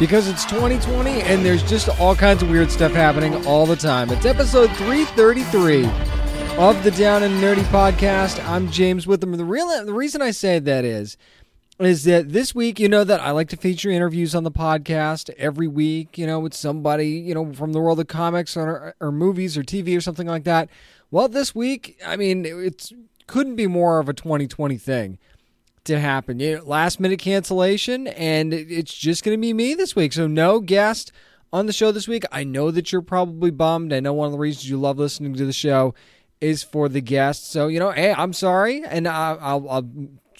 Because it's 2020 and there's just all kinds of weird stuff happening all the time. It's episode 333 of the Down and Nerdy podcast. I'm James Witham. The real the reason I say that is is that this week, you know that I like to feature interviews on the podcast every week, you know, with somebody, you know, from the world of comics or, or movies or TV or something like that. Well, this week, I mean, it couldn't be more of a 2020 thing to happen. You know, last minute cancellation, and it's just going to be me this week. So no guest on the show this week. I know that you're probably bummed. I know one of the reasons you love listening to the show is for the guests. So you know, hey, I'm sorry, and I'll I'll, I'll,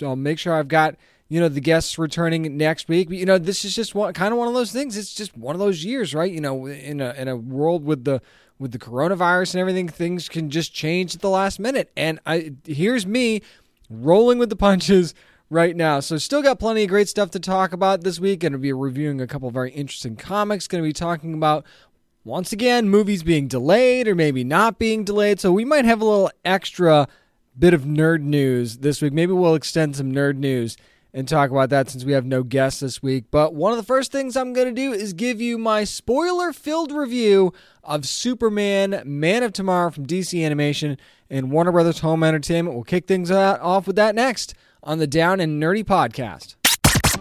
I'll make sure I've got you know the guests returning next week. But you know, this is just one kind of one of those things. It's just one of those years, right? You know, in a in a world with the with the coronavirus and everything, things can just change at the last minute. And I here's me rolling with the punches right now. So still got plenty of great stuff to talk about this week. Going to be reviewing a couple very interesting comics. Going to be talking about once again movies being delayed or maybe not being delayed. So we might have a little extra bit of nerd news this week. Maybe we'll extend some nerd news and talk about that since we have no guests this week. But one of the first things I'm going to do is give you my spoiler filled review of Superman Man of Tomorrow from DC Animation and Warner Brothers Home Entertainment. We'll kick things off with that next on the Down and Nerdy podcast.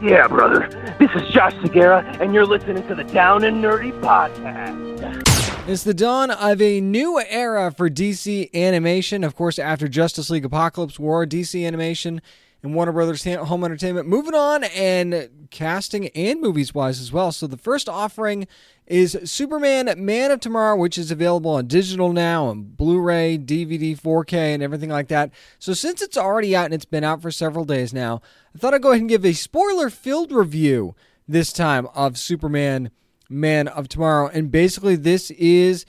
Yeah, brother. This is Josh Segarra, and you're listening to the Down and Nerdy podcast. It's the dawn of a new era for DC animation. Of course, after Justice League Apokolips War, DC Animation and Warner Brothers Home Entertainment moving on and casting and movies wise as well. So the first offering is Superman Man of Tomorrow, which is available on digital now and Blu ray, DVD, 4K, and everything like that. So since it's already out and it's been out for several days now, I thought I'd go ahead and give a spoiler filled review this time of Superman Man of Tomorrow. And basically, this is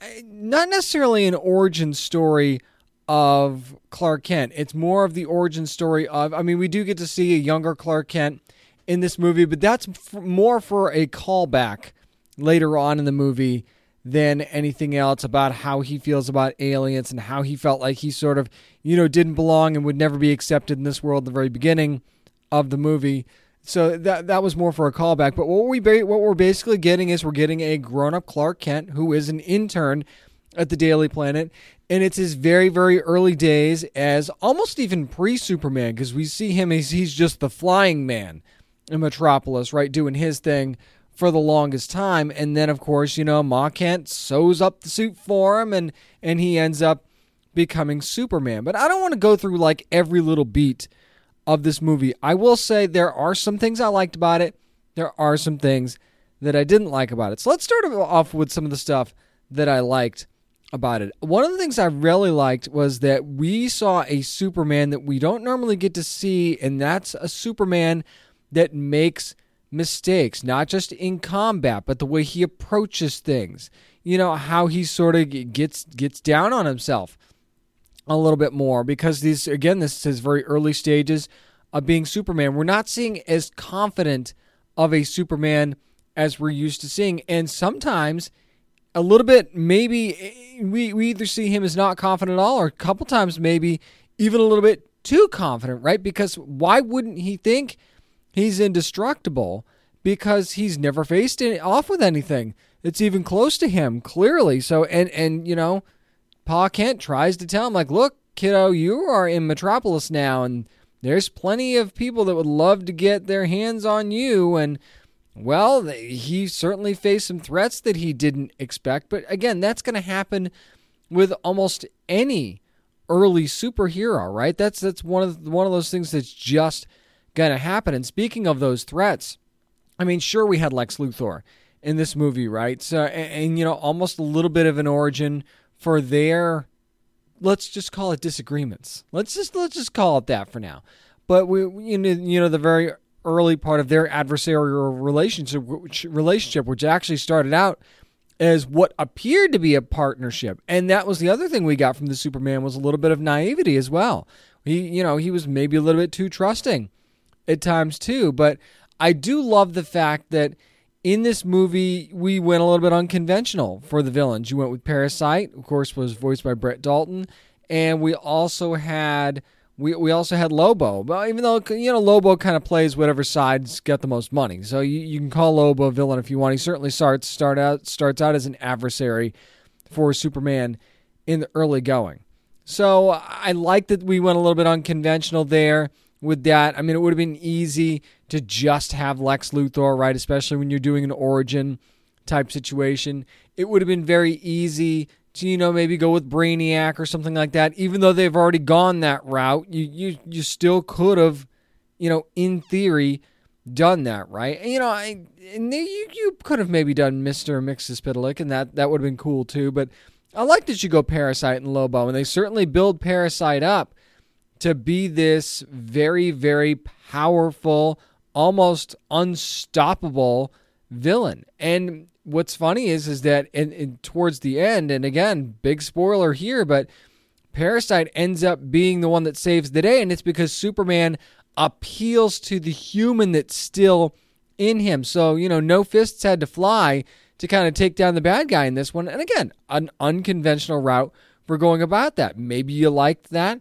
uh, not necessarily an origin story of Clark Kent. It's more of the origin story of, I mean, we do get to see a younger Clark Kent in this movie, but that's f- more for a callback later on in the movie than anything else about how he feels about aliens and how he felt like he sort of, you know, didn't belong and would never be accepted in this world at the very beginning of the movie. So that that was more for a callback. But what we ba- what we're basically getting is we're getting a grown up Clark Kent who is an intern at the Daily Planet, and it's his very very early days as almost even pre Superman because we see him as he's just the flying man in Metropolis, right, doing his thing for the longest time. And then, of course, you know, Ma Kent sews up the suit for him and, and he ends up becoming Superman. But I don't want to go through like every little beat of this movie. I will say there are some things I liked about it, there are some things that I didn't like about it. So let's start off with some of the stuff that I liked about it. One of the things I really liked was that we saw a Superman that we don't normally get to see, and that's a Superman that makes mistakes, not just in combat, but the way he approaches things. You know, how he sort of gets gets down on himself a little bit more because these again, this is his very early stages of being Superman. We're not seeing as confident of a Superman as we're used to seeing. And sometimes a little bit maybe eh, we, we either see him as not confident at all or a couple times maybe even a little bit too confident, right? Because why wouldn't he think he's indestructible because he's never faced it off with anything that's even close to him, clearly. So, and, and, you know, Pa Kent tries to tell him, like, look, kiddo, you are in Metropolis now, and there's plenty of people that would love to get their hands on you. And, well, he certainly faced some threats that he didn't expect. But again, that's going to happen with almost any early superhero, right? That's that's one of one of those things that's just going to happen. And speaking of those threats, I mean, sure, we had Lex Luthor in this movie, right? So, and, and, you know, almost a little bit of an origin for their, let's just call it disagreements. Let's just let's just call it that for now. But we, you know, you know, the very early part of their adversarial relationship, which, relationship, which actually started out as what appeared to be a partnership. And that was the other thing we got from the Superman was a little bit of naivety as well. He, you know, he was maybe a little bit too trusting at times too. But I do love the fact that in this movie we went a little bit unconventional for the villains. You went with Parasite, of course, was voiced by Brett Dalton, and we also had we, we also had Lobo, but even though you know Lobo kind of plays whatever side's got the most money, so you, you can call Lobo a villain if you want. He certainly starts start out starts out as an adversary for Superman in the early going. So I like that we went a little bit unconventional there with that. I mean, it would have been easy to just have Lex Luthor, right? Especially when you're doing an origin type situation. It would have been very easy to, you know, maybe go with Brainiac or something like that. Even though they've already gone that route, you you you still could have, you know, in theory, done that, right? And, you know, I and you you could have maybe done Mister Mxyzptlk, and that that would have been cool too. But I like that you go Parasite and Lobo, and they certainly build Parasite up to be this very very powerful, almost unstoppable villain, and what's funny is is that in, towards the end, and again, big spoiler here, but Parasite ends up being the one that saves the day, and it's because Superman appeals to the human that's still in him. So you know, no fists had to fly to kind of take down the bad guy in this one. And again, an unconventional route for going about that. Maybe you liked that,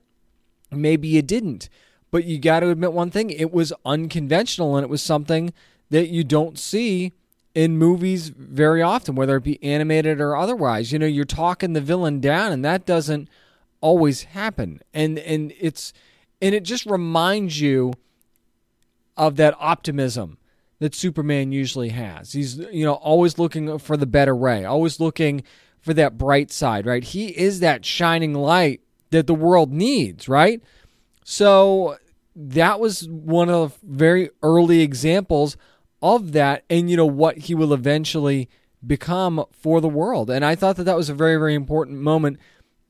maybe you didn't. But you got to admit one thing: it was unconventional, and it was something that you don't see in movies very often, whether it be animated or otherwise. You know, you're talking the villain down, and that doesn't always happen. And and it's and it just reminds you of that optimism that Superman usually has. He's you know always looking for the better way, always looking for that bright side, right? He is that shining light that the world needs, right? So that was one of the very early examples of that and you know what he will eventually become for the world. And I thought that that was a very very important moment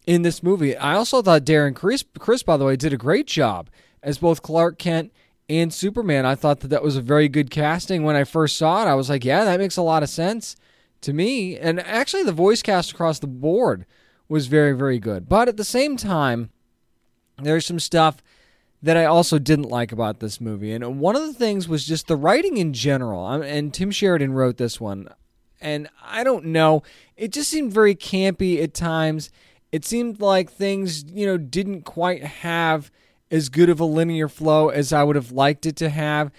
in this movie. I also thought Darren Criss, Criss by the way, did a great job as both Clark Kent and Superman. I thought that that was a very good casting. When I first saw it, I was like, yeah, that makes a lot of sense to me. And actually, the voice cast across the board was very, very good. But at the same time, there's some stuff that I also didn't like about this movie. And one of the things was just the writing in general. And Tim Sheridan wrote this one. And I don't know, it just seemed very campy at times. It seemed like things, you know, didn't quite have as good of a linear flow as I would have liked it to have.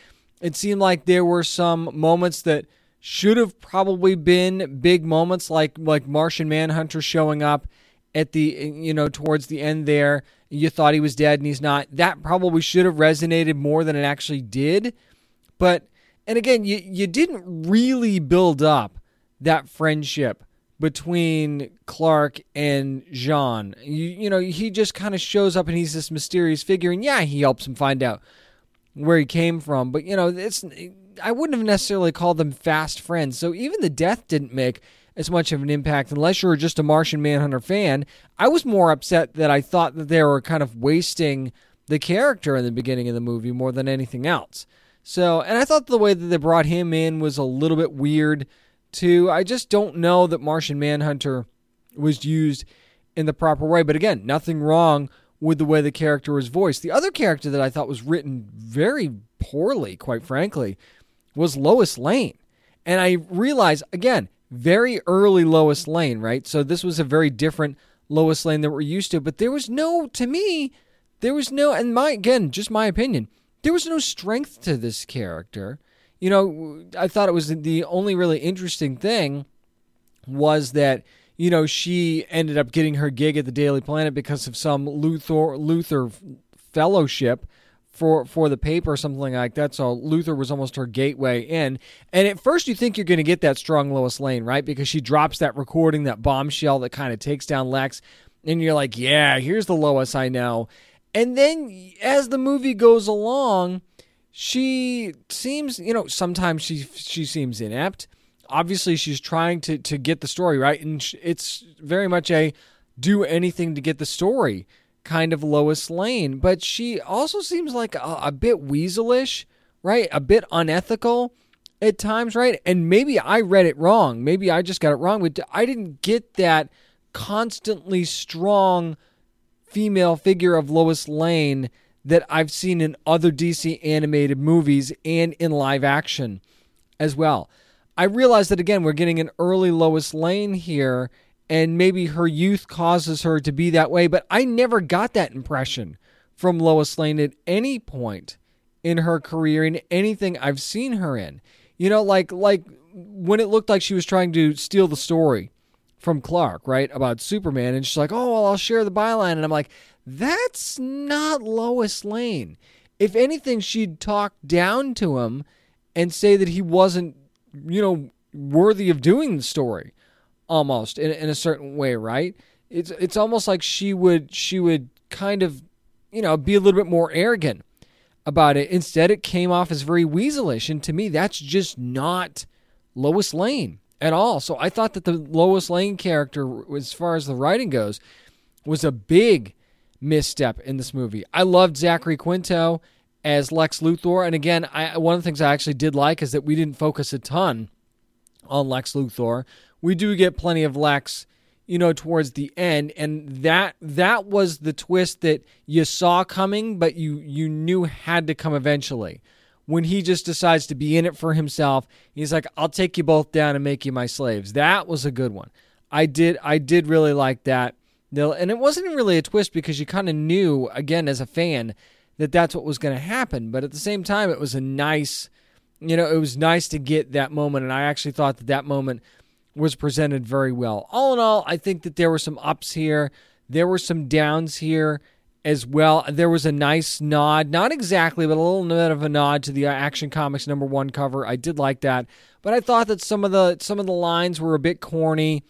It seemed like there were some moments that should have probably been big moments like like Martian Manhunter showing up at the you know towards the end there you thought he was dead and he's not. That probably should have resonated more than it actually did. But and again, you you didn't really build up that friendship between Clark and J'onn. You you know, he just kind of shows up and he's this mysterious figure and yeah, he helps him find out where he came from, but you know, it's I wouldn't have necessarily called them fast friends. So even the death didn't make as much of an impact unless you were just a Martian Manhunter fan. I was more upset that I thought that they were kind of wasting the character in the beginning of the movie more than anything else. So, and I thought the way that they brought him in was a little bit weird too. I just don't know that Martian Manhunter was used in the proper way. But again, nothing wrong with the way the character was voiced. The other character that I thought was written very poorly, quite frankly, was Lois Lane. And I realize, again, very early Lois Lane, right? So this was a very different Lois Lane that we're used to. But there was no, to me, there was no, and my again, just my opinion, there was no strength to this character. You know, I thought it was the only really interesting thing was that you know she ended up getting her gig at the Daily Planet because of some Luther, Luthor fellowship for for the paper or something like that. So Luthor was almost her gateway in. And at first you think you're going to get that strong Lois Lane, right? Because she drops that recording, that bombshell that kind of takes down Lex, and you're like, "Yeah, here's the Lois I know." And then as the movie goes along, she seems, you know, sometimes she she seems inept. Obviously, she's trying to to get the story right, and it's very much a do anything to get the story kind of Lois Lane, but she also seems like a, a bit weaselish right? A bit unethical at times, right? And maybe I read it wrong. Maybe I just got it wrong, but I didn't get that constantly strong female figure of Lois Lane that I've seen in other DC animated movies and in live action as well. I realize that again, we're getting an early Lois Lane here, and maybe her youth causes her to be that way, but I never got that impression from Lois Lane at any point in her career in anything I've seen her in. You know, like like when it looked like she was trying to steal the story from Clark, right, about Superman, and she's like, "Oh, well, I'll share the byline," and I'm like, "That's not Lois Lane." If anything, she'd talk down to him and say that he wasn't, you know, worthy of doing the story, almost in, in a certain way, right? It's it's almost like she would she would kind of, you know, be a little bit more arrogant about it. Instead, it came off as very weaselish. And to me, that's just not Lois Lane at all. So I thought that the Lois Lane character, as far as the writing goes, was a big misstep in this movie. I loved Zachary Quinto as Lex Luthor. And again, I, one of the things I actually did like is that we didn't focus a ton on Lex Luthor. We do get plenty of Lex you know towards the end. And that that was the twist that you saw coming but you you knew had to come eventually. When he just decides to be in it for himself he's like I'll take you both down and make you my slaves. That was a good one. I did I did really like that and it wasn't really a twist because you kind of knew again as a fan that that's what was going to happen. But at the same time it was a nice you know it was nice to get that moment. And I actually thought that that moment was presented very well. All in all, I think that there were some ups here, there were some downs here as well. There was a nice nod, not exactly, but a little bit of a nod to the Action Comics number one cover. I did like that, but I thought that some of the some of the lines were a bit corny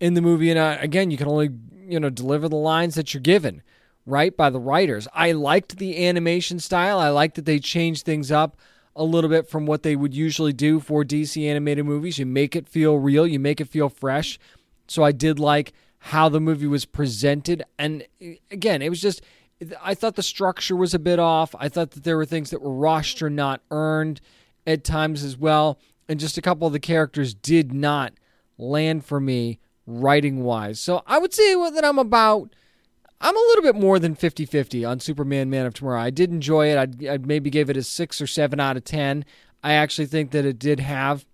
in the movie. And uh, again, you can only you know deliver the lines that you're given, right, by the writers. I liked the animation style. I liked that they changed things up a little bit from what they would usually do for DC animated movies. You make it feel real, you make it feel fresh. So I did like how the movie was presented. And eh, again, it was just, I thought the structure was a bit off. I thought that there were things that were rushed or not earned at times as well. And just a couple of the characters did not land for me writing wise. So I would say that I'm about I'm a little bit more than 50 50 on Superman Man of Tomorrow. I did enjoy it. I'd, I'd, maybe give it a 6 or 7 out of 10. I actually think that it did have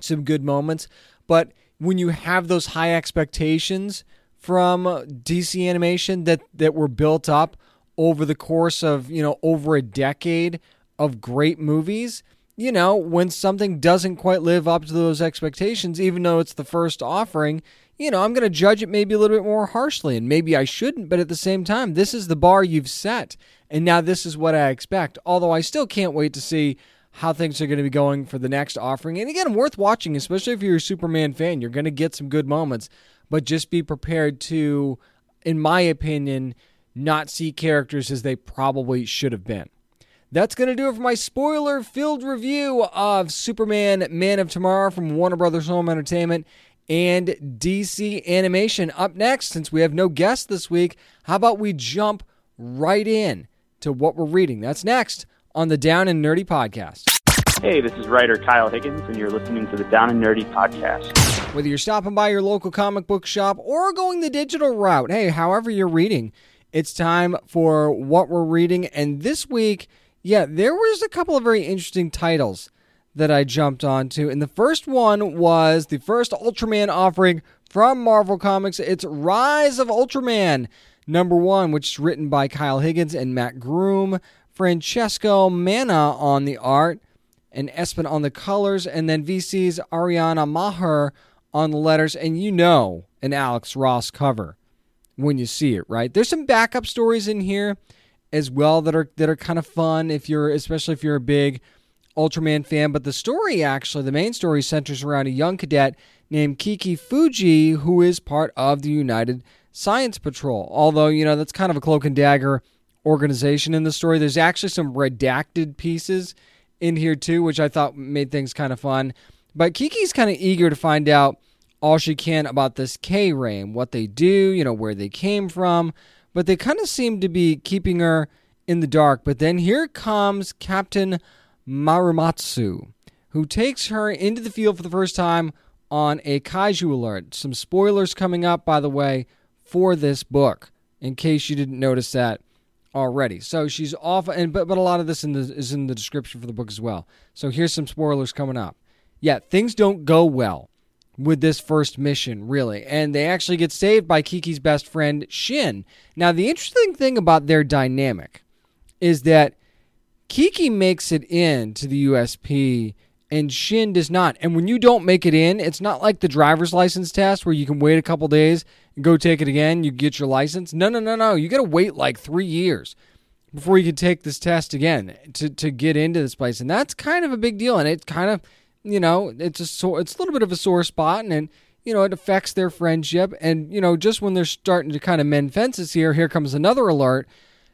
some good moments. But when you have those high expectations from DC animation that, that were built up over the course of, you know, over a decade of great movies, you know, when something doesn't quite live up to those expectations, even though it's the first offering, you know, I'm going to judge it maybe a little bit more harshly, and maybe I shouldn't, but at the same time, this is the bar you've set, and now this is what I expect. Although I still can't wait to see how things are going to be going for the next offering. And again, worth watching, especially if you're a Superman fan. You're going to get some good moments, but just be prepared to, in my opinion, not see characters as they probably should have been. That's going to do it for my spoiler filled review of Superman Man of Tomorrow from Warner Brothers Home Entertainment and DC Animation. Up next, since we have no guest this week, how about we jump right in to what we're reading? That's next on the Down and Nerdy podcast. Hey, this is writer Kyle Higgins, and you're listening to the Down and Nerdy podcast. Whether you're stopping by your local comic book shop or going the digital route, hey, however you're reading, it's time for what we're reading. And this week, yeah, there was a couple of very interesting titles that I jumped onto. And the first one was the first Ultraman offering from Marvel Comics. It's Rise of Ultraman, number one, which is written by Kyle Higgins and Mat Groom, Francesco Manna on the art, and Espen on the colors, and then VC's Ariana Maher on the letters. And you know an Alex Ross cover when you see it, right? There's some backup stories in here as well that are that are kind of fun if you're especially if you're a big Ultraman fan, but the story actually, the main story centers around a young cadet named Kiki Fuji, who is part of the United Science Patrol. Although, you know, that's kind of a cloak and dagger organization in the story. There's actually some redacted pieces in here too, which I thought made things kind of fun. But Kiki's kind of eager to find out all she can about this K ray what they do, you know, where they came from. But they kind of seem to be keeping her in the dark. But then here comes Captain Marumatsu, who takes her into the field for the first time on a kaiju alert. Some spoilers coming up, by the way, for this book, in case you didn't notice that already. So she's off, and but, but a lot of this in the, is in the description for the book as well. So here's some spoilers coming up. Yeah, things don't go well with this first mission, really. And they actually get saved by Kiki's best friend, Shin. Now, the interesting thing about their dynamic is that Kiki makes it in to the USP and Shin does not. And when you don't make it in, it's not like the driver's license test where you can wait a couple days and go take it again, you get your license. No, no, no, no. You got to wait like 3 years before you can take this test again to to get into this place. And that's kind of a big deal and it kind of, you know, it's a so it's a little bit of a sore spot and, and you know, it affects their friendship and you know, just when they're starting to kind of mend fences here, here comes another alert.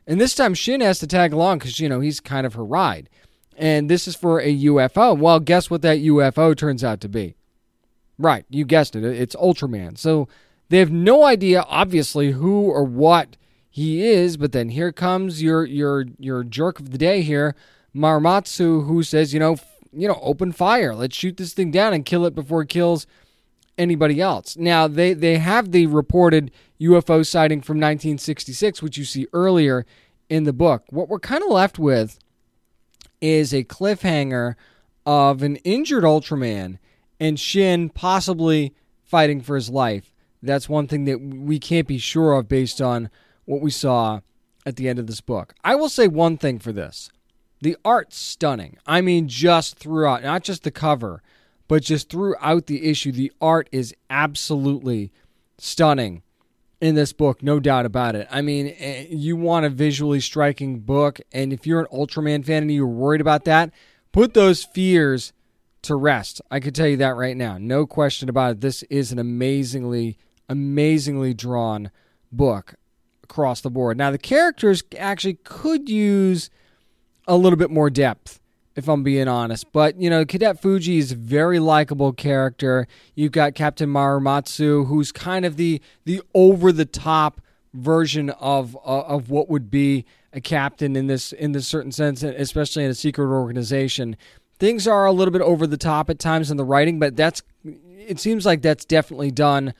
And this time Shin has to tag along cuz you know, he's kind of her ride and this is for a UFO. Well, guess what that UFO turns out to be? Right, you guessed it. It's Ultraman. So they have no idea, obviously, who or what he is. But then here comes your your your jerk of the day here, Marumatsu, who says, you know, you know, open fire. Let's shoot this thing down and kill it before it kills anybody else. Now they they have the reported UFO sighting from 1966, which you see earlier in the book. What we're kind of left with is a cliffhanger of an injured Ultraman and Shin possibly fighting for his life. That's one thing that we can't be sure of based on what we saw at the end of this book. I will say one thing for this the art's stunning. I mean, just throughout, not just the cover, but just throughout the issue, the art is absolutely stunning in this book, no doubt about it. I mean, eh, you want a visually striking book, and if you're an Ultraman fan and you're worried about that, put those fears to rest. I could tell you that right now. No question about it. This is an amazingly, amazingly drawn book across the board. Now, the characters actually could use a little bit more depth if I'm being honest. But, you know, Cadet Fuji is a very likable character. You've got Captain Marumatsu, who's kind of the the over the top version of uh, of what would be a captain in this in this certain sense, especially in a secret organization. Things are a little bit over the top at times in the writing, but that's it seems like that's definitely done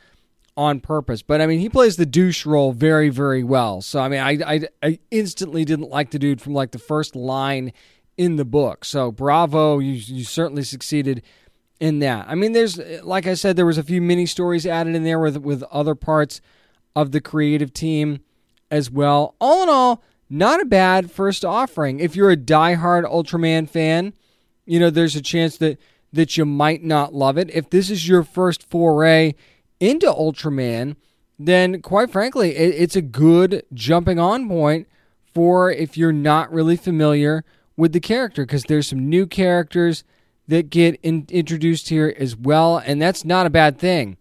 on purpose. But I mean, he plays the douche role very, very well. So I mean, I, I, I instantly didn't like the dude from like the first line in the book. So bravo, you you certainly succeeded in that. I mean, there's like I said, there was a few mini stories added in there with with other parts of the creative team as well. All in all, not a bad first offering. If you're a diehard Ultraman fan, you know there's a chance that that you might not love it. If this is your first foray into Ultraman, then quite frankly, it, it's a good jumping on point for if you're not really familiar with the character because there's some new characters that get in, introduced here as well, and that's not a bad thing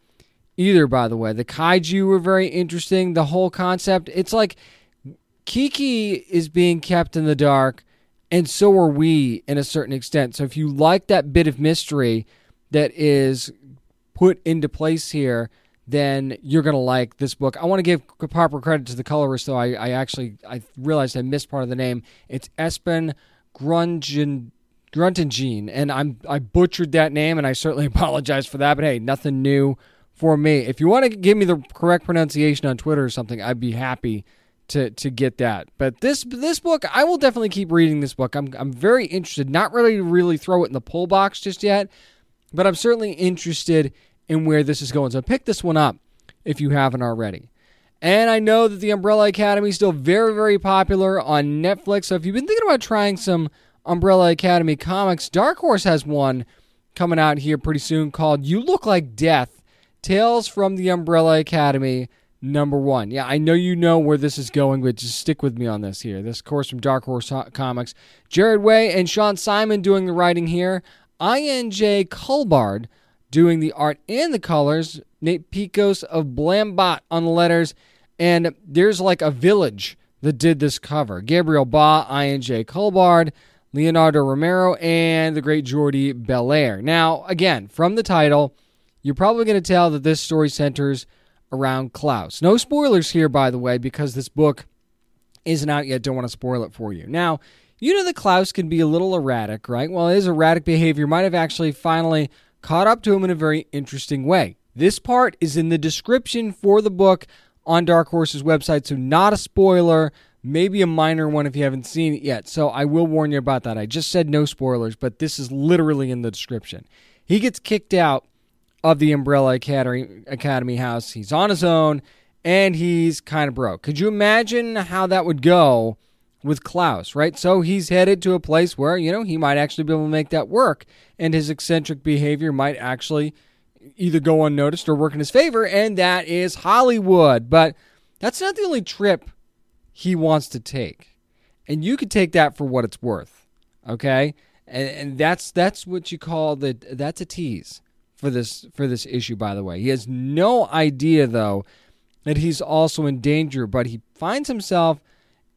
either. By the way, the kaiju were very interesting. The whole concept, it's like Kiki is being kept in the dark, and so are we in a certain extent. So if you like that bit of mystery that is put into place here, then you're gonna like this book. I want to give proper credit to the colorist, though. I, I actually I realized I missed part of the name. It's Espen Grungen Gruntengene, and I'm I butchered that name, and I certainly apologize for that. But hey, nothing new for me. If you want to give me the correct pronunciation on Twitter or something, I'd be happy to to get that. But this this book, I will definitely keep reading this book. I'm I'm very interested. Not really really throw it in the pull box just yet, but I'm certainly interested in where this is going. So pick this one up if you haven't already. And I know that the Umbrella Academy is still very, very popular on Netflix. So if you've been thinking about trying some Umbrella Academy comics, Dark Horse has one coming out here pretty soon called You Look Like Death Tales from the Umbrella Academy, number one. Yeah, I know you know where this is going, but just stick with me on this here. This course from Dark Horse Comics. Gerard Way and Shaun Simon doing the writing here. INJ Culbard doing the art and the colors. Nate Piekos of Blambot on the letters and there's like a village that did this cover. Gabriel Ba, Ian INJ Culbard, Leonardo Romero, and the great Jordie Bellaire. Now, again, from the title, you're probably going to tell that this story centers around Klaus. No spoilers here, by the way, because this book isn't out yet. Don't want to spoil it for you. Now, You know that Klaus can be a little erratic, right? Well, his erratic behavior might have actually finally caught up to him in a very interesting way. This part is in the description for the book on Dark Horse's website, so not a spoiler, maybe a minor one if you haven't seen it yet. So I will warn you about that. I just said no spoilers, but this is literally in the description. He gets kicked out of the Umbrella Academy, Academy house. He's on his own and he's kind of broke. Could you imagine how that would go with Klaus, right? So he's headed to a place where, you know, he might actually be able to make that work and his eccentric behavior might actually either go unnoticed or work in his favor, and that is Hollywood. But that's not the only trip he wants to take. And you could take that for what it's worth. Okay? And, and that's that's what you call the that's a tease for this for this issue by the way. He has no idea though that he's also in danger, but he finds himself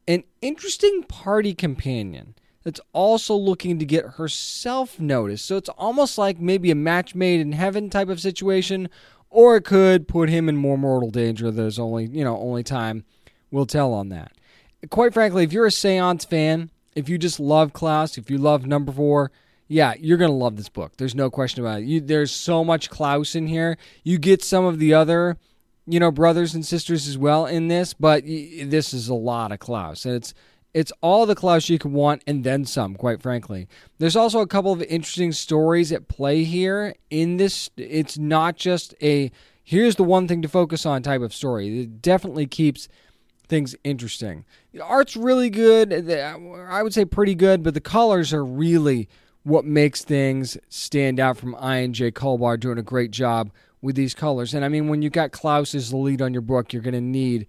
an interesting party companion that's also looking to get herself noticed. So it's almost like maybe a match made in heaven type of situation, or it could put him in more mortal danger. There's only, you know, only time will tell on that. Quite frankly, if you're a seance fan, if you just love Klaus, if you love number four, yeah, you're gonna love this book. There's no question about it. You, there's so much Klaus in here. You get some of the other you know, brothers and sisters as well in this, but this is a lot of Klaus. And it's it's all the Klaus you could want and then some, quite frankly. There's also a couple of interesting stories at play here in this. It's not just a here's the one thing to focus on type of story. It definitely keeps things interesting. The art's really good. I would say pretty good, but the colors are really what makes things stand out from Ian J. Culbard doing a great job with these colors. And I mean, when you've got Klaus as the lead on your book, you're going to need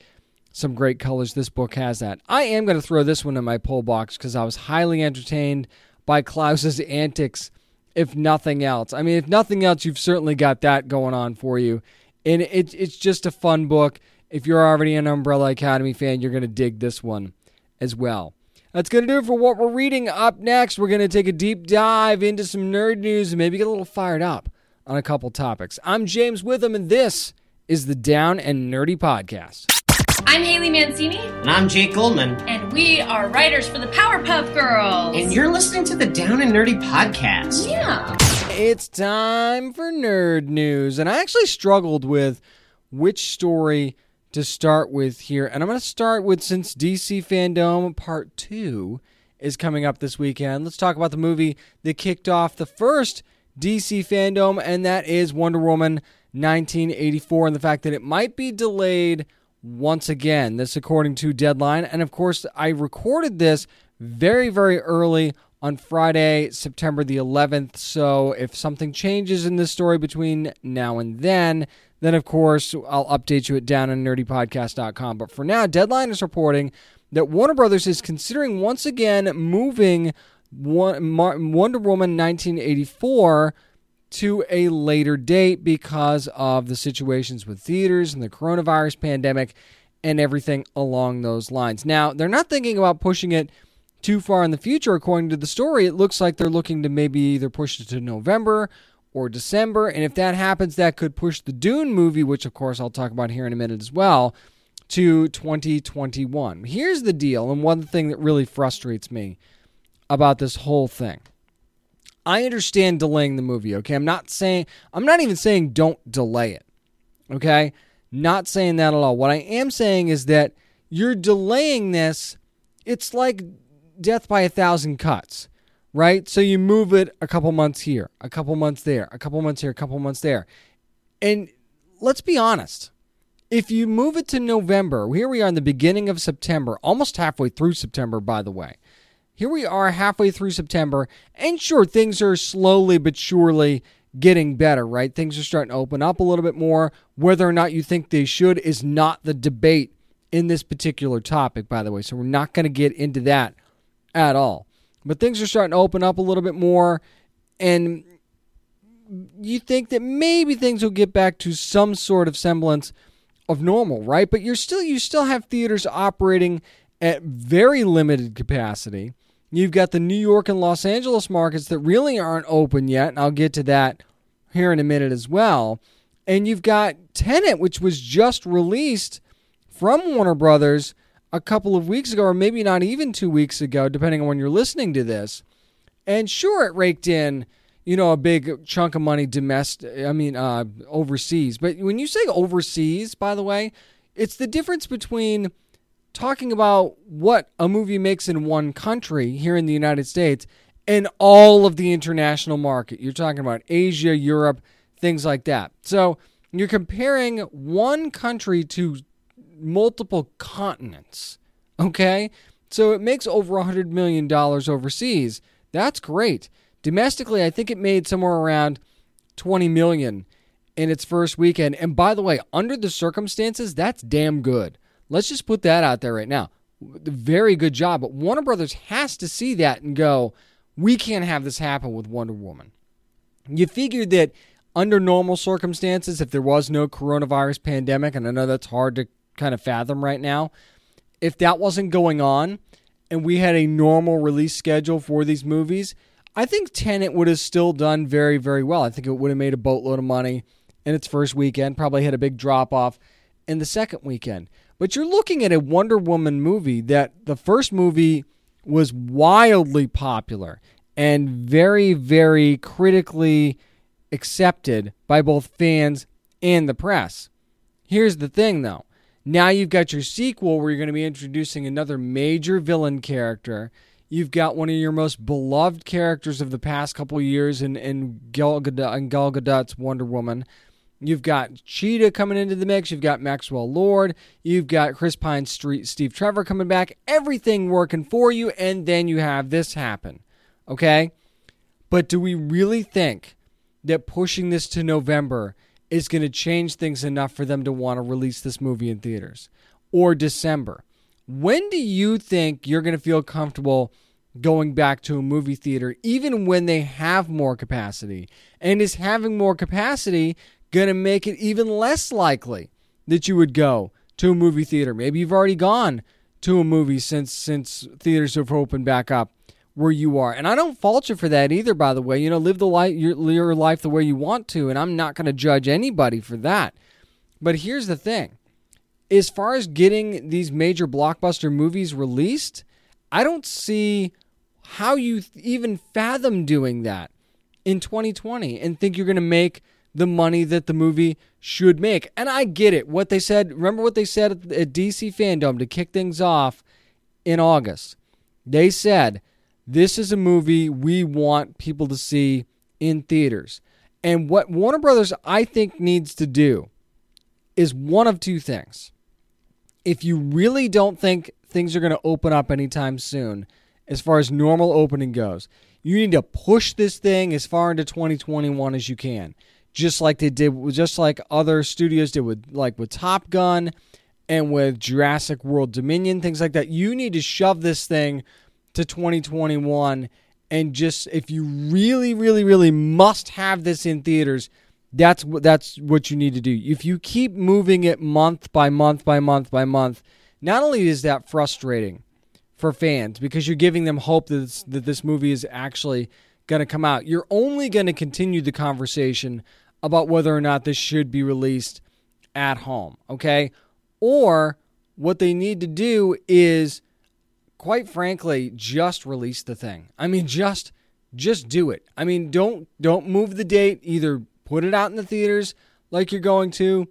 some great colors. This book has that. I am going to throw this one in my pull box because I was highly entertained by Klaus's antics, if nothing else. I mean, if nothing else, you've certainly got that going on for you. And it, it's just a fun book. If you're already an Umbrella Academy fan, you're going to dig this one as well. That's going to do it for what we're reading. Up next, we're going to take a deep dive into some nerd news and maybe get a little fired up on a couple topics. I'm James Witham, and this is the Down and Nerdy Podcast. I'm Haley Mancini. And I'm Jake Goldman. And we are writers for the Powerpuff Girls. And you're listening to the Down and Nerdy Podcast. Yeah. It's time for nerd news. And I actually struggled with which story to start with here. And I'm going to start with since DC Fandom Part 2 is coming up this weekend. Let's talk about the movie that kicked off the first DC fandom, and that is Wonder Woman 1984, and the fact that it might be delayed once again. This, according to Deadline. And of course, I recorded this very, very early on Friday, September the 11th. So if something changes in this story between now and then, then of course I'll update you at down on downandnerdypodcast.com. But for now, Deadline is reporting that Warner Brothers is considering once again moving Wonder Woman 1984 to a later date because of the situations with theaters and the coronavirus pandemic and everything along those lines. Now, they're not thinking about pushing it too far in the future, according to the story. It looks like they're looking to maybe either push it to November or December. And if that happens, that could push the Dune movie, which of course I'll talk about here in a minute as well, to 2021. Here's the deal, and one thing that really frustrates me about this whole thing. I understand delaying the movie, okay? I'm not saying I'm not even saying don't delay it. Okay? Not saying that at all. What I am saying is that you're delaying this. It's like death by a thousand cuts, right? So you move it a couple months here, a couple months there, a couple months here, a couple months there. And let's be honest. If you move it to November, here we are in the beginning of September, almost halfway through September, by the way here we are halfway through September, and sure, things are slowly but surely getting better, right? Things are starting to open up a little bit more. Whether or not you think they should is not the debate in this particular topic, by the way. So we're not going to get into that at all. But things are starting to open up a little bit more, and you think that maybe things will get back to some sort of semblance of normal, right? But you're still you still have theaters operating at very limited capacity. You've got the New York and Los Angeles markets that really aren't open yet, and I'll get to that here in a minute as well. And you've got Tenet, which was just released from Warner Brothers a couple of weeks ago, or maybe not even two weeks ago, depending on when you're listening to this. And sure, it raked in, you know, a big chunk of money domestic, I mean, uh, overseas. But when you say overseas, by the way, it's the difference between talking about what a movie makes in one country here in the United States and all of the international market. You're talking about Asia, Europe, things like that. So you're comparing one country to multiple continents. Okay? So it makes over $100 million overseas. That's great. Domestically, I think it made somewhere around 20 million in its first weekend. And by the way, under the circumstances, that's damn good. Let's just put that out there right now. Very good job. But Warner Brothers has to see that and go, we can't have this happen with Wonder Woman. You figured that under normal circumstances, if there was no coronavirus pandemic, and I know that's hard to kind of fathom right now, if that wasn't going on and we had a normal release schedule for these movies, I think Tenet would have still done very, very well. I think it would have made a boatload of money in its first weekend, probably had a big drop off in the second weekend. But you're looking at a Wonder Woman movie that the first movie was wildly popular and very, very critically accepted by both fans and the press. Here's the thing though. Now you've got your sequel where you're going to be introducing another major villain character. You've got one of your most beloved characters of the past couple years in, in, Gal Gadot, in Gal Gadot's Wonder Woman. You've got Cheetah coming into the mix. You've got Maxwell Lord. You've got Chris Pine, Street, Steve Trevor coming back. Everything working for you, and then you have this happen. Okay? But do we really think that pushing this to November is going to change things enough for them to want to release this movie in theaters? Or December? When do you think you're going to feel comfortable going back to a movie theater, even when they have more capacity? And is having more capacity going to make it even less likely that you would go to a movie theater? Maybe you've already gone to a movie since since theaters have opened back up where you are. And I don't fault you for that either, by the way. You know, live the life your, your life the way you want to, and I'm not going to judge anybody for that. But here's the thing. As far as getting these major blockbuster movies released, I don't see how you even fathom doing that in 2020 and think you're going to make the money that the movie should make. And I get it. What they said, remember what they said at, DC Fandom to kick things off in August? They said this is a movie we want people to see in theaters. And what Warner Brothers, I think, needs to do is one of two things. If you really don't think things are going to open up anytime soon, as far as normal opening goes, you need to push this thing as far into 2021 as you can. Just like they did, just like other studios did with, like with Top Gun and with Jurassic World Dominion, things like that. You need to shove this thing to 2021 and just if you really really really must have this in theaters that's what that's what you need to do if you keep moving it month by month by month by month not only is that frustrating for fans because you're giving them hope that this, that this movie is actually going to come out you're only going to continue the conversation about whether or not this should be released at home okay or what they need to do is quite frankly, just release the thing. I mean, just just do it. I mean, don't don't move the date. Either put it out in the theaters like you're going to,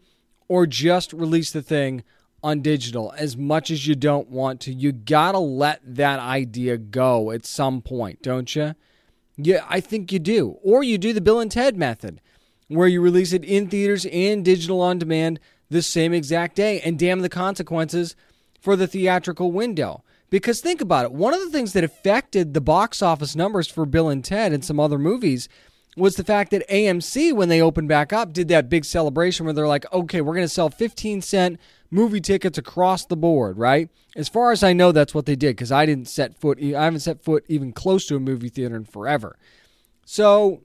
or just release the thing on digital as much as you don't want to. You gotta let that idea go at some point, don't you? Yeah, I think you do. Or you do the Bill and Ted method, where you release it in theaters and digital on demand the same exact day and damn the consequences for the theatrical window. Because think about it. One of the things that affected the box office numbers for Bill and Ted and some other movies was the fact that AMC, when they opened back up, did that big celebration where they're like, okay, we're going to sell 15 cent movie tickets across the board, right? As far as I know, that's what they did because I didn't set foot, I haven't set foot even close to a movie theater in forever. So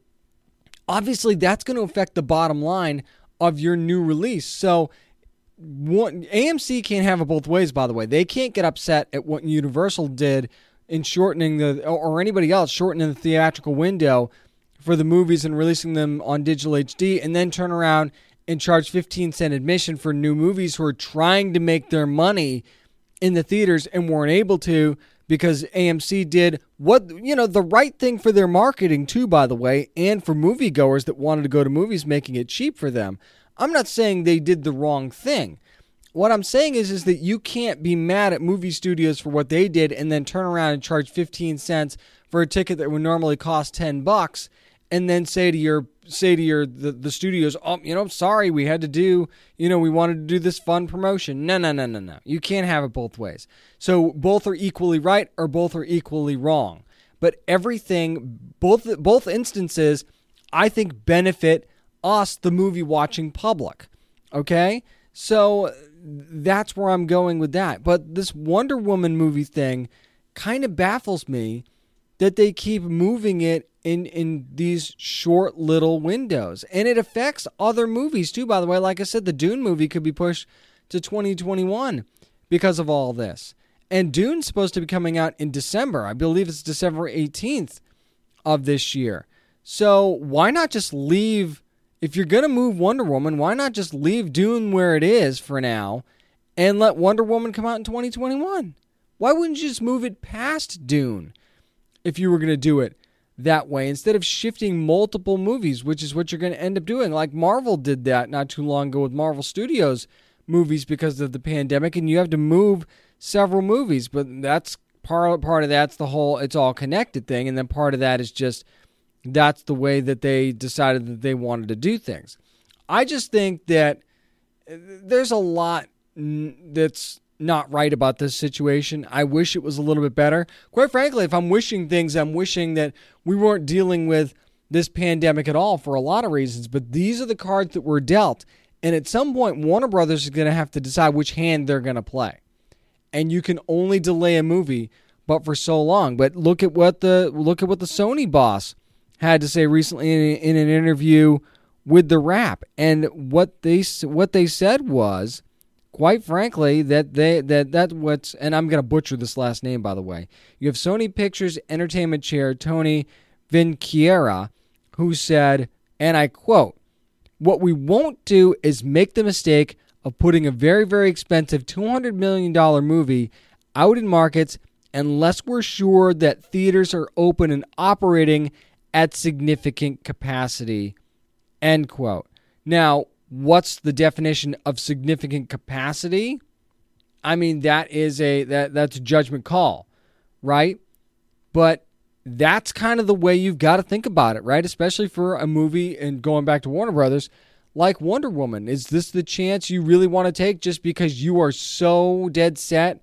obviously, that's going to affect the bottom line of your new release. So one, AMC can't have it both ways. By the way, they can't get upset at what Universal did in shortening the or anybody else shortening the theatrical window for the movies and releasing them on digital HD, and then turn around and charge 15 cent admission for new movies who are trying to make their money in the theaters and weren't able to because AMC did what you know the right thing for their marketing too by the way and for moviegoers that wanted to go to movies making it cheap for them. I'm not saying they did the wrong thing. What I'm saying is is that you can't be mad at movie studios for what they did and then turn around and charge 15 cents for a ticket that would normally cost 10 bucks and then say to your say to your the, the studios, oh, you know, sorry, we had to do, you know, we wanted to do this fun promotion. No, no, no, no, no. You can't have it both ways. So both are equally right or both are equally wrong. But everything, both both instances, I think benefit us, the movie watching public. Okay, so that's where I'm going with that. But this Wonder Woman movie thing kind of baffles me that they keep moving it in in these short little windows. And it affects other movies too by the way. Like i said the dune movie could be pushed to 2021 because of all this. And dune's supposed to be coming out in december. I believe it's december 18th of this year. So why not just leave if you're going to move wonder woman why not just leave dune where it is for now and let wonder woman come out in 2021 why wouldn't you just move it past dune if you were going to do it that way instead of shifting multiple movies, which is what you're going to end up doing. Like Marvel did that not too long ago with Marvel Studios movies because of the pandemic, and you have to move several movies. But that's part part of that's the whole it's all connected thing, and then part of that is just that's the way that they decided that they wanted to do things. I just think that uh, there's a lot that's not right about this situation. I wish it was a little bit better. Quite frankly, if I'm wishing things, I'm wishing that we weren't dealing with this pandemic at all for a lot of reasons. But these are the cards that were dealt. And at some point, Warner Brothers is going to have to decide which hand they're going to play. And you can only delay a movie but for so long. But look at what the look at what the Sony boss had to say recently in, in an interview with the Wrap, and what they what they said was quite frankly, that they that that what's and I'm gonna butcher this last name by the way. You have Sony Pictures Entertainment Chair Tony Vinciquerra, who said, and I quote, "What we won't do is make the mistake of putting a very very expensive 200 million dollar movie out in markets unless we're sure that theaters are open and operating at significant capacity." End quote. Now, what's the definition of significant capacity? I mean, that is a that that's a judgment call, right? But that's kind of the way you've got to think about it, right? Especially for a movie and going back to Warner Brothers like Wonder Woman. Is this the chance you really want to take just because you are so dead set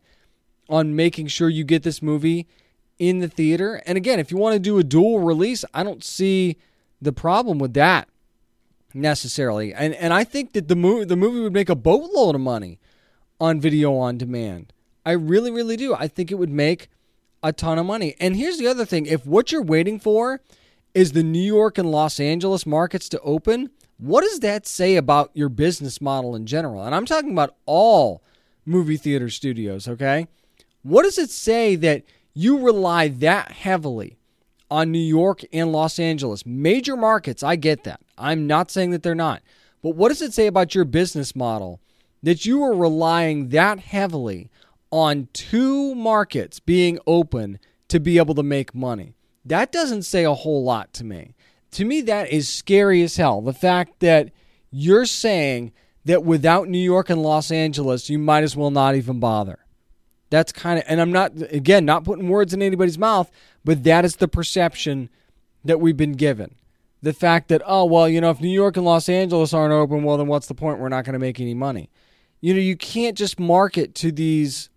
on making sure you get this movie in the theater? And again, if you want to do a dual release, I don't see the problem with that necessarily. And and I think that the movie the movie would make a boatload of money on video on demand. I really really do. I think it would make a ton of money. And here's the other thing, if what you're waiting for is the New York and Los Angeles markets to open, what does that say about your business model in general? And I'm talking about all movie theater studios, okay? What does it say that you rely that heavily on New York and Los Angeles? Major markets, I get that. I'm not saying that they're not. But what does it say about your business model that you are relying that heavily on two markets being open to be able to make money? That doesn't say a whole lot to me. To me, that is scary as hell. The fact that you're saying that without New York and Los Angeles, you might as well not even bother. That's kind of, and I'm not, again, not putting words in anybody's mouth, but that is the perception that we've been given. The fact that oh well you know if New York and Los Angeles aren't open well then what's the point? We're not going to make any money. You know you can't just market to these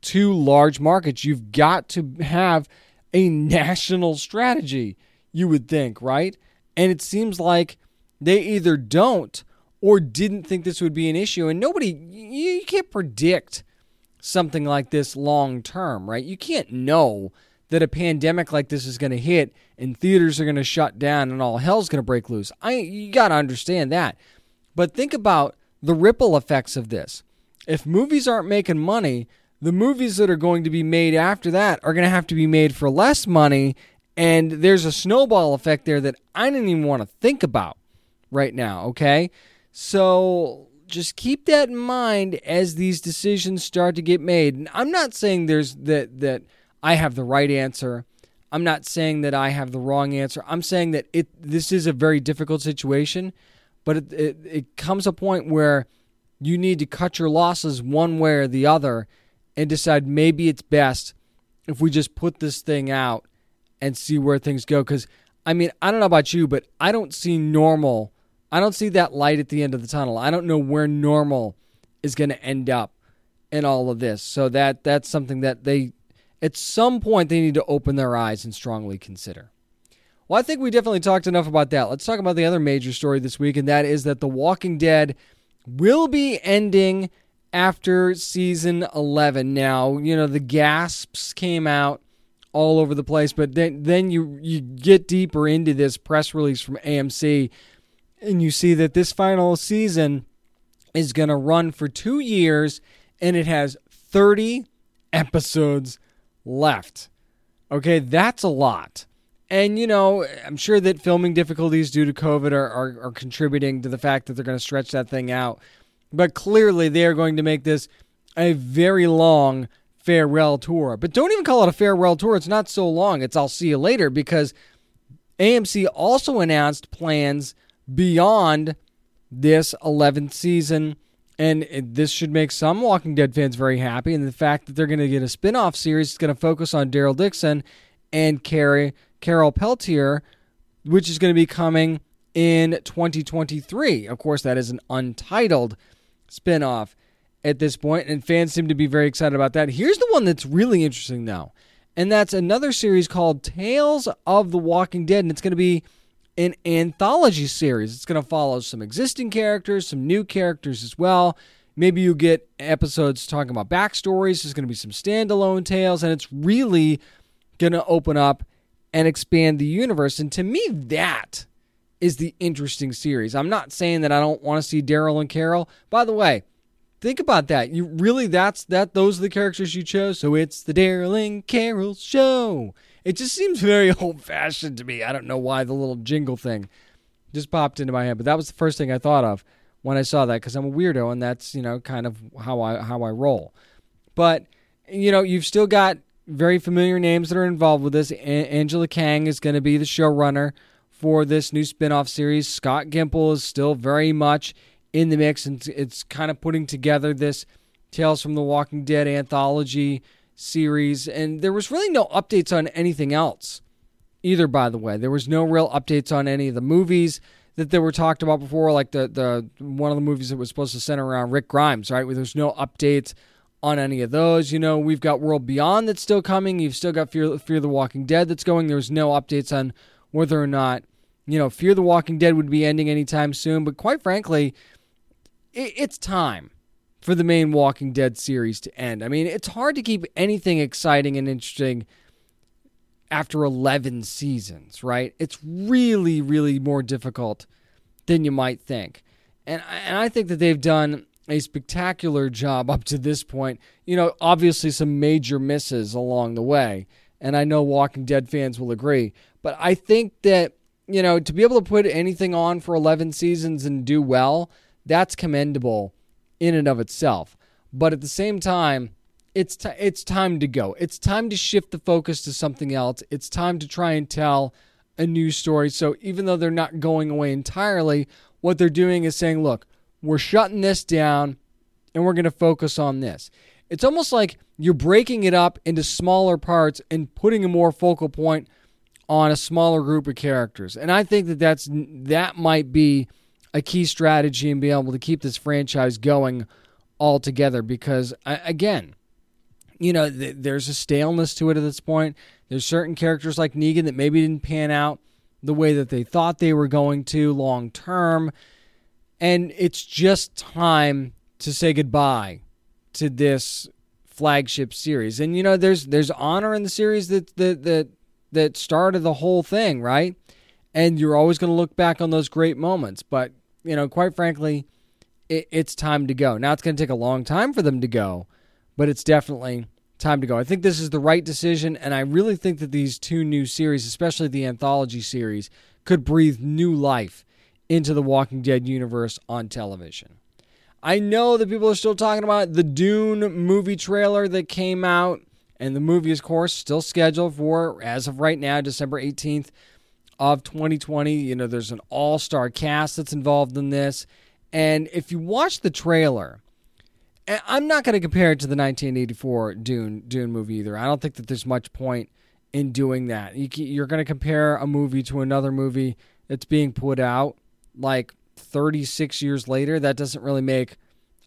two large markets. You've got to have a national strategy you would think right? And it seems like they either don't or didn't think this would be an issue. And nobody you can't predict something like this long term right you can't know that a pandemic like this is going to hit and theaters are going to shut down and all hell's going to break loose. I you got to understand that. But think about the ripple effects of this. If movies aren't making money, the movies that are going to be made after that are going to have to be made for less money and there's a snowball effect there that I didn't even want to think about right now, okay? So just keep that in mind as these decisions start to get made. And I'm not saying there's that that I have the right answer. I'm not saying that I have the wrong answer. I'm saying that it this is a very difficult situation, but it, it, it comes a point where you need to cut your losses one way or the other and decide maybe it's best if we just put this thing out and see where things go cuz I mean, I don't know about you, but I don't see normal. I don't see that light at the end of the tunnel. I don't know where normal is going to end up in all of this. So that that's something that they at some point they need to open their eyes and strongly consider. Well, I think we definitely talked enough about that. Let's talk about the other major story this week, and that is that The Walking Dead will be ending after season 11. Now, you know, the gasps came out all over the place, but then then you you get deeper into this press release from AMC and you see that this final season is going to run for 2 years and it has 30 episodes left. Okay, that's a lot. And, you know, I'm sure that filming difficulties due to COVID are, are, are contributing to the fact that they're going to stretch that thing out. But clearly, they are going to make this a very long farewell tour. But don't even call it a farewell tour. It's not so long. It's I'll see you later because AMC also announced plans beyond this 11th season. And this should make some Walking Dead fans very happy. And the fact that they're going to get a spin off series is going to focus on Daryl Dixon and Carrie Carol Peltier, which is going to be coming in 2023. Of course, that is an untitled spinoff at this point, and fans seem to be very excited about that. Here's the one that's really interesting, though, and that's another series called Tales of the Walking Dead, and it's going to be an anthology series. It's going to follow some existing characters, some new characters as well. Maybe you get episodes talking about backstories. There's going to be some standalone tales, and it's really going to open up and expand the universe. And to me, that is the interesting series. I'm not saying that I don't want to see Daryl and Carol. By the way, think about that. You really that's that those are the characters you chose. So it's the Daryl and Carol show. It just seems very old fashioned to me. I don't know why the little jingle thing just popped into my head, but that was the first thing I thought of when I saw that because I'm a weirdo and that's you know kind of how I how I roll. But you know you've still got very familiar names that are involved with this. A- Angela Kang is going to be the showrunner for this new spin-off series. Scott Gimple is still very much in the mix and it's kind of putting together this Tales from the Walking Dead anthology series and there was really no updates on anything else either by the way. There was no real updates on any of the movies that they were talked about before like the the one of the movies that was supposed to center around Rick Grimes, right? Where there's no updates on any of those. You know, we've got World Beyond that's still coming. You've still got Fear, Fear the Walking Dead that's going. There's no updates on whether or not, you know, Fear the Walking Dead would be ending anytime soon. But quite frankly, it, it's time for the main Walking Dead series to end. I mean, it's hard to keep anything exciting and interesting after 11 seasons, right? It's really, really more difficult than you might think. And, and I think that they've done a spectacular job up to this point. You know, obviously some major misses along the way, and I know Walking Dead fans will agree. But I think that, you know, to be able to put anything on for 11 seasons and do well, that's commendable in and of itself. But at the same time, it's t- it's time to go. It's time to shift the focus to something else. It's time to try and tell a new story. So even though they're not going away entirely, what they're doing is saying, look, we're shutting this down and we're going to focus on this. It's almost like you're breaking it up into smaller parts and putting a more focal point on a smaller group of characters. And I think that that's that might be a key strategy in being able to keep this franchise going all together because again, you know, th- there's a staleness to it at this point. There's certain characters like Negan that maybe didn't pan out the way that they thought they were going to long term and it's just time to say goodbye to this flagship series. And you know, there's there's honor in the series that that that that started the whole thing, right? And you're always going to look back on those great moments. But you know, quite frankly, it, it's time to go. Now it's going to take a long time for them to go, but it's definitely time to go. I think this is the right decision, and I really think that these two new series, especially the anthology series, could breathe new life into the Walking Dead universe on television. I know that people are still talking about the Dune movie trailer that came out, and the movie, is of course, still scheduled for, as of right now, December 18th of 2020. You know, there's an all star cast that's involved in this. And if you watch the trailer, I'm not going to compare it to the 1984 Dune Dune movie either. I don't think that there's much point in doing that. You, you're going to compare a movie to another movie that's being put out like 36 years later. That doesn't really make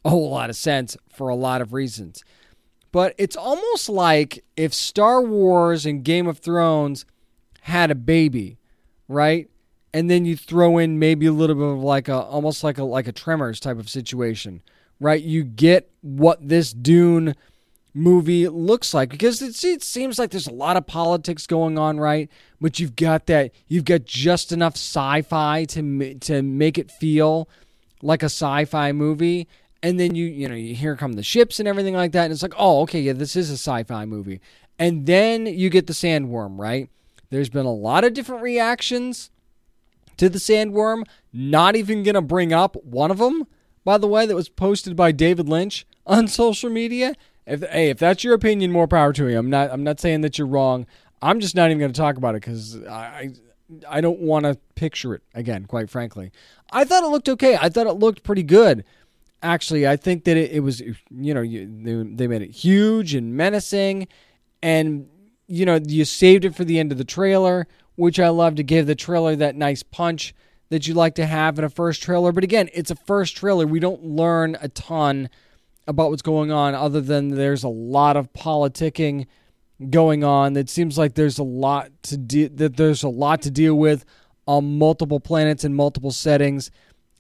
a whole lot of sense for a lot of reasons. But it's almost like if Star Wars and Game of Thrones had a baby, right? And then you throw in maybe a little bit of like a almost like a like a Tremors type of situation right? You get what this Dune movie looks like because it, it seems like there's a lot of politics going on, right? But you've got that, you've got just enough sci-fi to to make it feel like a sci-fi movie. And then you, you know, you hear come the ships and everything like that, and it's like, oh, okay, yeah, this is a sci-fi movie. And then you get the sandworm, right? There's been a lot of different reactions to the sandworm. Not even gonna bring up one of them by the way, that was posted by David Lynch on social media. If hey, if that's your opinion, more power to you. I'm not I'm not saying that you're wrong. I'm just not even going to talk about it because I I don't want to picture it again. Quite frankly, I thought it looked okay. I thought it looked pretty good. Actually, I think that it, it was you know you, they, they made it huge and menacing, and you know you saved it for the end of the trailer, which I love to give the trailer that nice punch that you like to have in a first trailer. But again, it's a first trailer. We don't learn a ton about what's going on other than there's a lot of politicking going on. It seems like there's a lot to de- that there's a lot to deal with on multiple planets and multiple settings.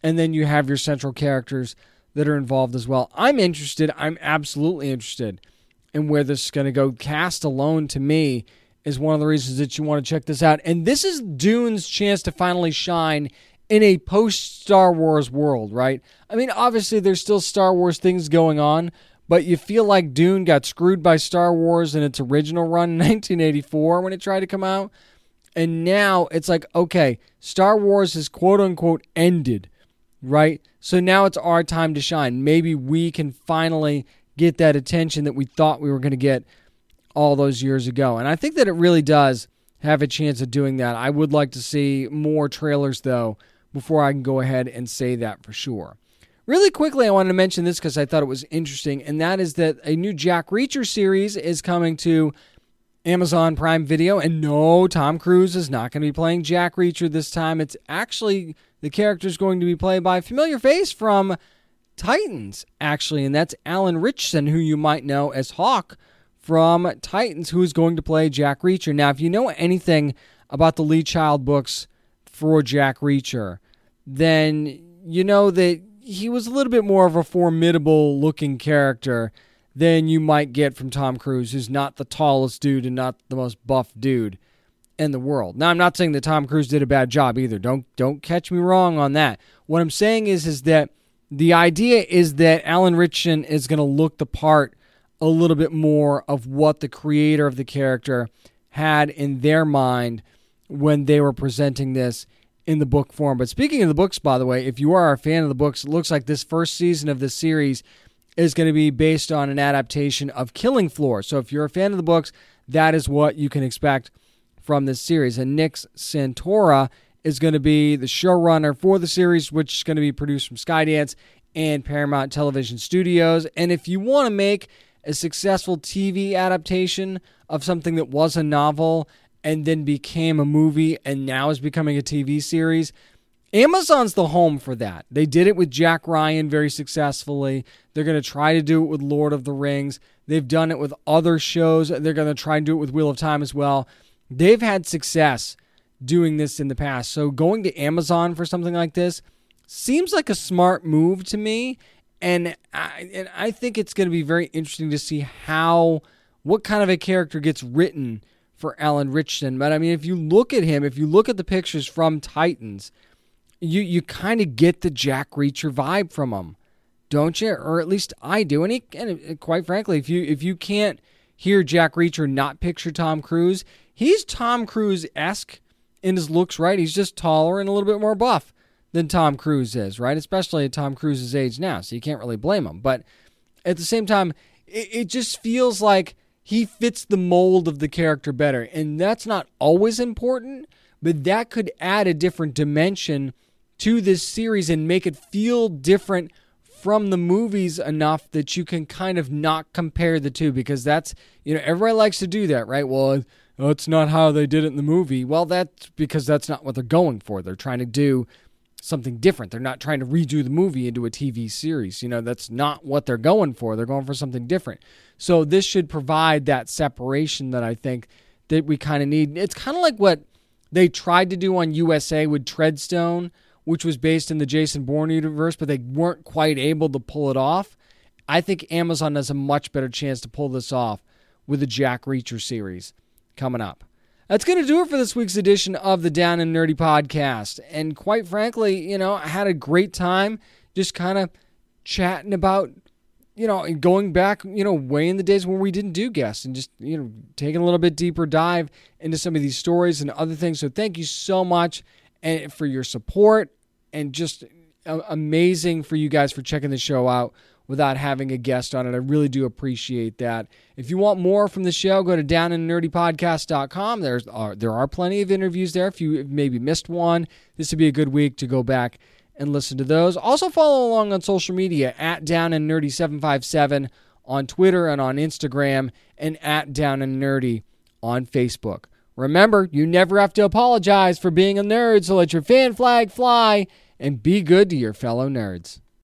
And then you have your central characters that are involved as well. I'm interested. I'm absolutely interested in where this is going to go. Cast alone to me is one of the reasons that you want to check this out. And this is Dune's chance to finally shine in a post Star Wars world, right? I mean, obviously, there's still Star Wars things going on, but you feel like Dune got screwed by Star Wars in its original run in 1984 when it tried to come out. And now it's like, okay, Star Wars is quote unquote ended, right? So now it's our time to shine. Maybe we can finally get that attention that we thought we were going to get all those years ago. And I think that it really does have a chance of doing that. I would like to see more trailers, though, before I can go ahead and say that for sure. Really quickly, I wanted to mention this because I thought it was interesting, and that is that a new Jack Reacher series is coming to Amazon Prime Video. And no, Tom Cruise is not going to be playing Jack Reacher this time. It's actually the character is going to be played by a familiar face from Titans, actually, and that's Alan Ritchson, who you might know as Hawk from Titans, who is going to play Jack Reacher. Now, if you know anything about the Lee Child books for Jack Reacher, then you know that he was a little bit more of a formidable looking character than you might get from Tom Cruise, who's not the tallest dude and not the most buff dude in the world. Now, I'm not saying that Tom Cruise did a bad job either. Don't don't catch me wrong on that. What I'm saying is is that the idea is that Alan Ritchson is going to look the part a little bit more of what the creator of the character had in their mind when they were presenting this in the book form. But speaking of the books, by the way, if you are a fan of the books, it looks like this first season of this series is going to be based on an adaptation of Killing Floor. So if you're a fan of the books, that is what you can expect from this series. And Nick Santora is going to be the showrunner for the series, which is going to be produced from Skydance and Paramount Television Studios. And if you want to make a successful TV adaptation of something that was a novel and then became a movie and now is becoming a TV series. Amazon's the home for that. They did it with Jack Ryan very successfully. They're going to try to do it with Lord of the Rings. They've done it with other shows. They're going to try and do it with Wheel of Time as well. They've had success doing this in the past. So going to Amazon for something like this seems like a smart move to me and I, and I think it's going to be very interesting to see how what kind of a character gets written for Alan Ritchson. But I mean, if you look at him, if you look at the pictures from Titans, you you kind of get the Jack Reacher vibe from him, don't you? Or at least I do. And, he, and uh, quite frankly, if you if you can't hear Jack Reacher not picture Tom Cruise, he's Tom Cruise esque in his looks. Right, he's just taller and a little bit more buff than Tom Cruise is, right? Especially at Tom Cruise's age now, so you can't really blame him. But at the same time, it, it just feels like he fits the mold of the character better. And that's not always important, but that could add a different dimension to this series and make it feel different from the movies enough that you can kind of not compare the two because that's, you know, everybody likes to do that, right? Well, Oh, that's not how they did it in the movie. Well, that's because that's not what they're going for. They're trying to do something different. They're not trying to redo the movie into a TV series. You know, that's not what they're going for. They're going for something different. So this should provide that separation that I think that we kind of need. It's kind of like what they tried to do on USA with Treadstone, which was based in the Jason Bourne universe, but they weren't quite able to pull it off. I think Amazon has a much better chance to pull this off with the Jack Reacher series coming up. That's going to do it for this week's edition of the Down and Nerdy podcast. And quite frankly, you know, I had a great time just kind of chatting about, you know, going back, you know, way in the days when we didn't do guests and just, you know, taking a little bit deeper dive into some of these stories and other things. So thank you so much and for your support and just uh, amazing for you guys for checking the show out without having a guest on it. I really do appreciate that. If you want more from the show, go to downandnerdypodcast.com. There's uh, there are plenty of interviews there. If you maybe missed one, this would be a good week to go back and listen to those. Also follow along on social media at Down and Nerdy 757 on Twitter and on Instagram and at Down and Nerdy on Facebook. Remember, you never have to apologize for being a nerd, so let your fan flag fly and be good to your fellow nerds.